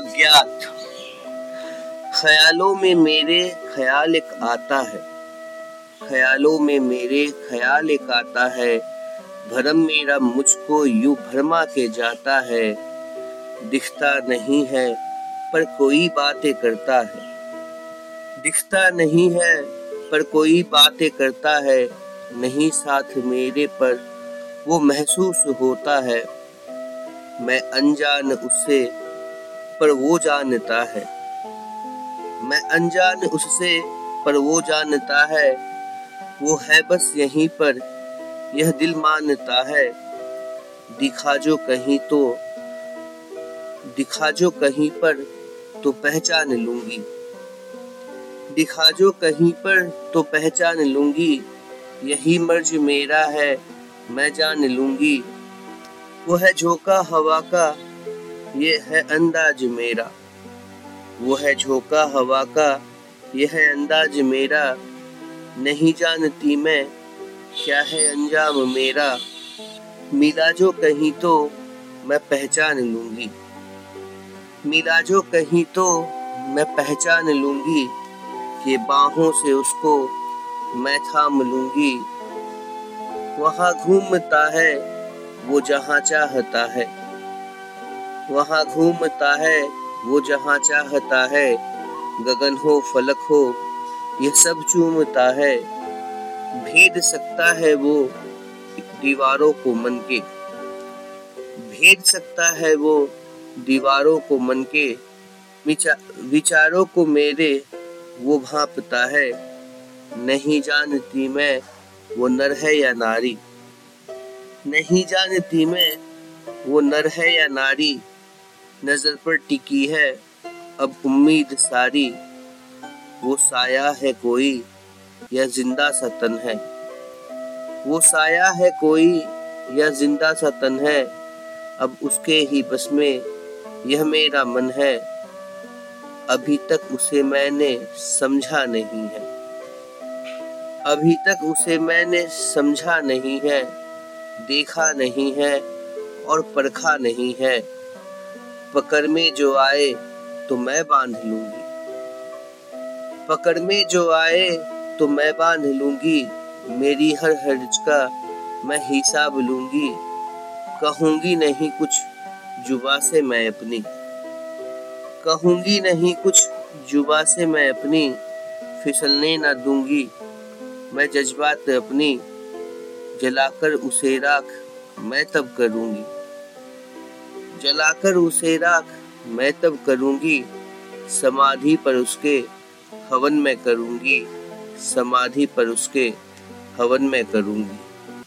अज्ञात ख्यालों में मेरे ख्याल एक आता है। ख्यालों में मेरे ख्याल एक आता है। भरम मेरा मुझको यू भरमा के जाता है। दिखता नहीं है, पर कोई बातें करता है। दिखता नहीं है, पर कोई बातें करता है। नहीं साथ मेरे पर वो महसूस होता है। मैं अनजान उससे पर वो जानता है। मैं अनजान उससे पर वो जानता है। वो है बस यहीं पर, यह दिल मानता है। दिखा जो कहीं तो दिखा जो कहीं पर तो पहचान लूँगी। दिखा जो कहीं पर तो पहचान लूँगी। यही मर्ज मेरा है, मैं जान लूँगी। वो है झोंका हवा का ये है अंदाज मेरा। वो है झोंका हवा का। ये है अंदाज मेरा। नहीं जानती मैं क्या है अंजाम मेरा। मिला जो कहीं तो मैं पहचान लूँगी। मिला जो कहीं तो मैं पहचान लूँगी ये बाहों से उसको मैं थाम लूँगी। वहाँ घूमता है, वो जहाँ चाहता है। वहाँ घूमता है, वो जहाँ चाहता है। गगन हो, फलक हो यह सब चूमता है। भेद सकता है वो दीवारों को मन के। भेद सकता है वो दीवारों को मन के। विचारों को मेरे, वो भापता है। नहीं जानती मैं, वो नर है या नारी। नहीं जानती मैं, वो नर है या नारी। नज़र पर टिकी है। अब उम्मीद सारी, वो साया है कोई, या ज़िंदा सा तन है। वो साया है कोई, या ज़िंदा सा तन है। अब उसके ही बस में यह मेरा मन है। अभी तक उसे मैंने समझा नहीं है। अभी तक उसे मैंने समझा नहीं है। देखा नहीं है और परखा नहीं है। पकड़ में जो आए तो मैं बाँध लूँगी। पकड़ में जो आए तो मैं बाँध लूँगी। मेरी हर हर्ज का मैं हिसाब लूँगी। कहूँगी नहीं कुछ जुबा से मैं अपनी। कहूँगी नहीं कुछ जुबा से मैं अपनी। फिसलने ना दूँगी। मैं जज्बात अपनी। जलाकर उसे राख मैं तब करूँगी। जलाकर उसे राख। मैं तब करूँगी, समाधि पर उसके हवन में करूँगी, समाधि पर उसके हवन में करूँगी।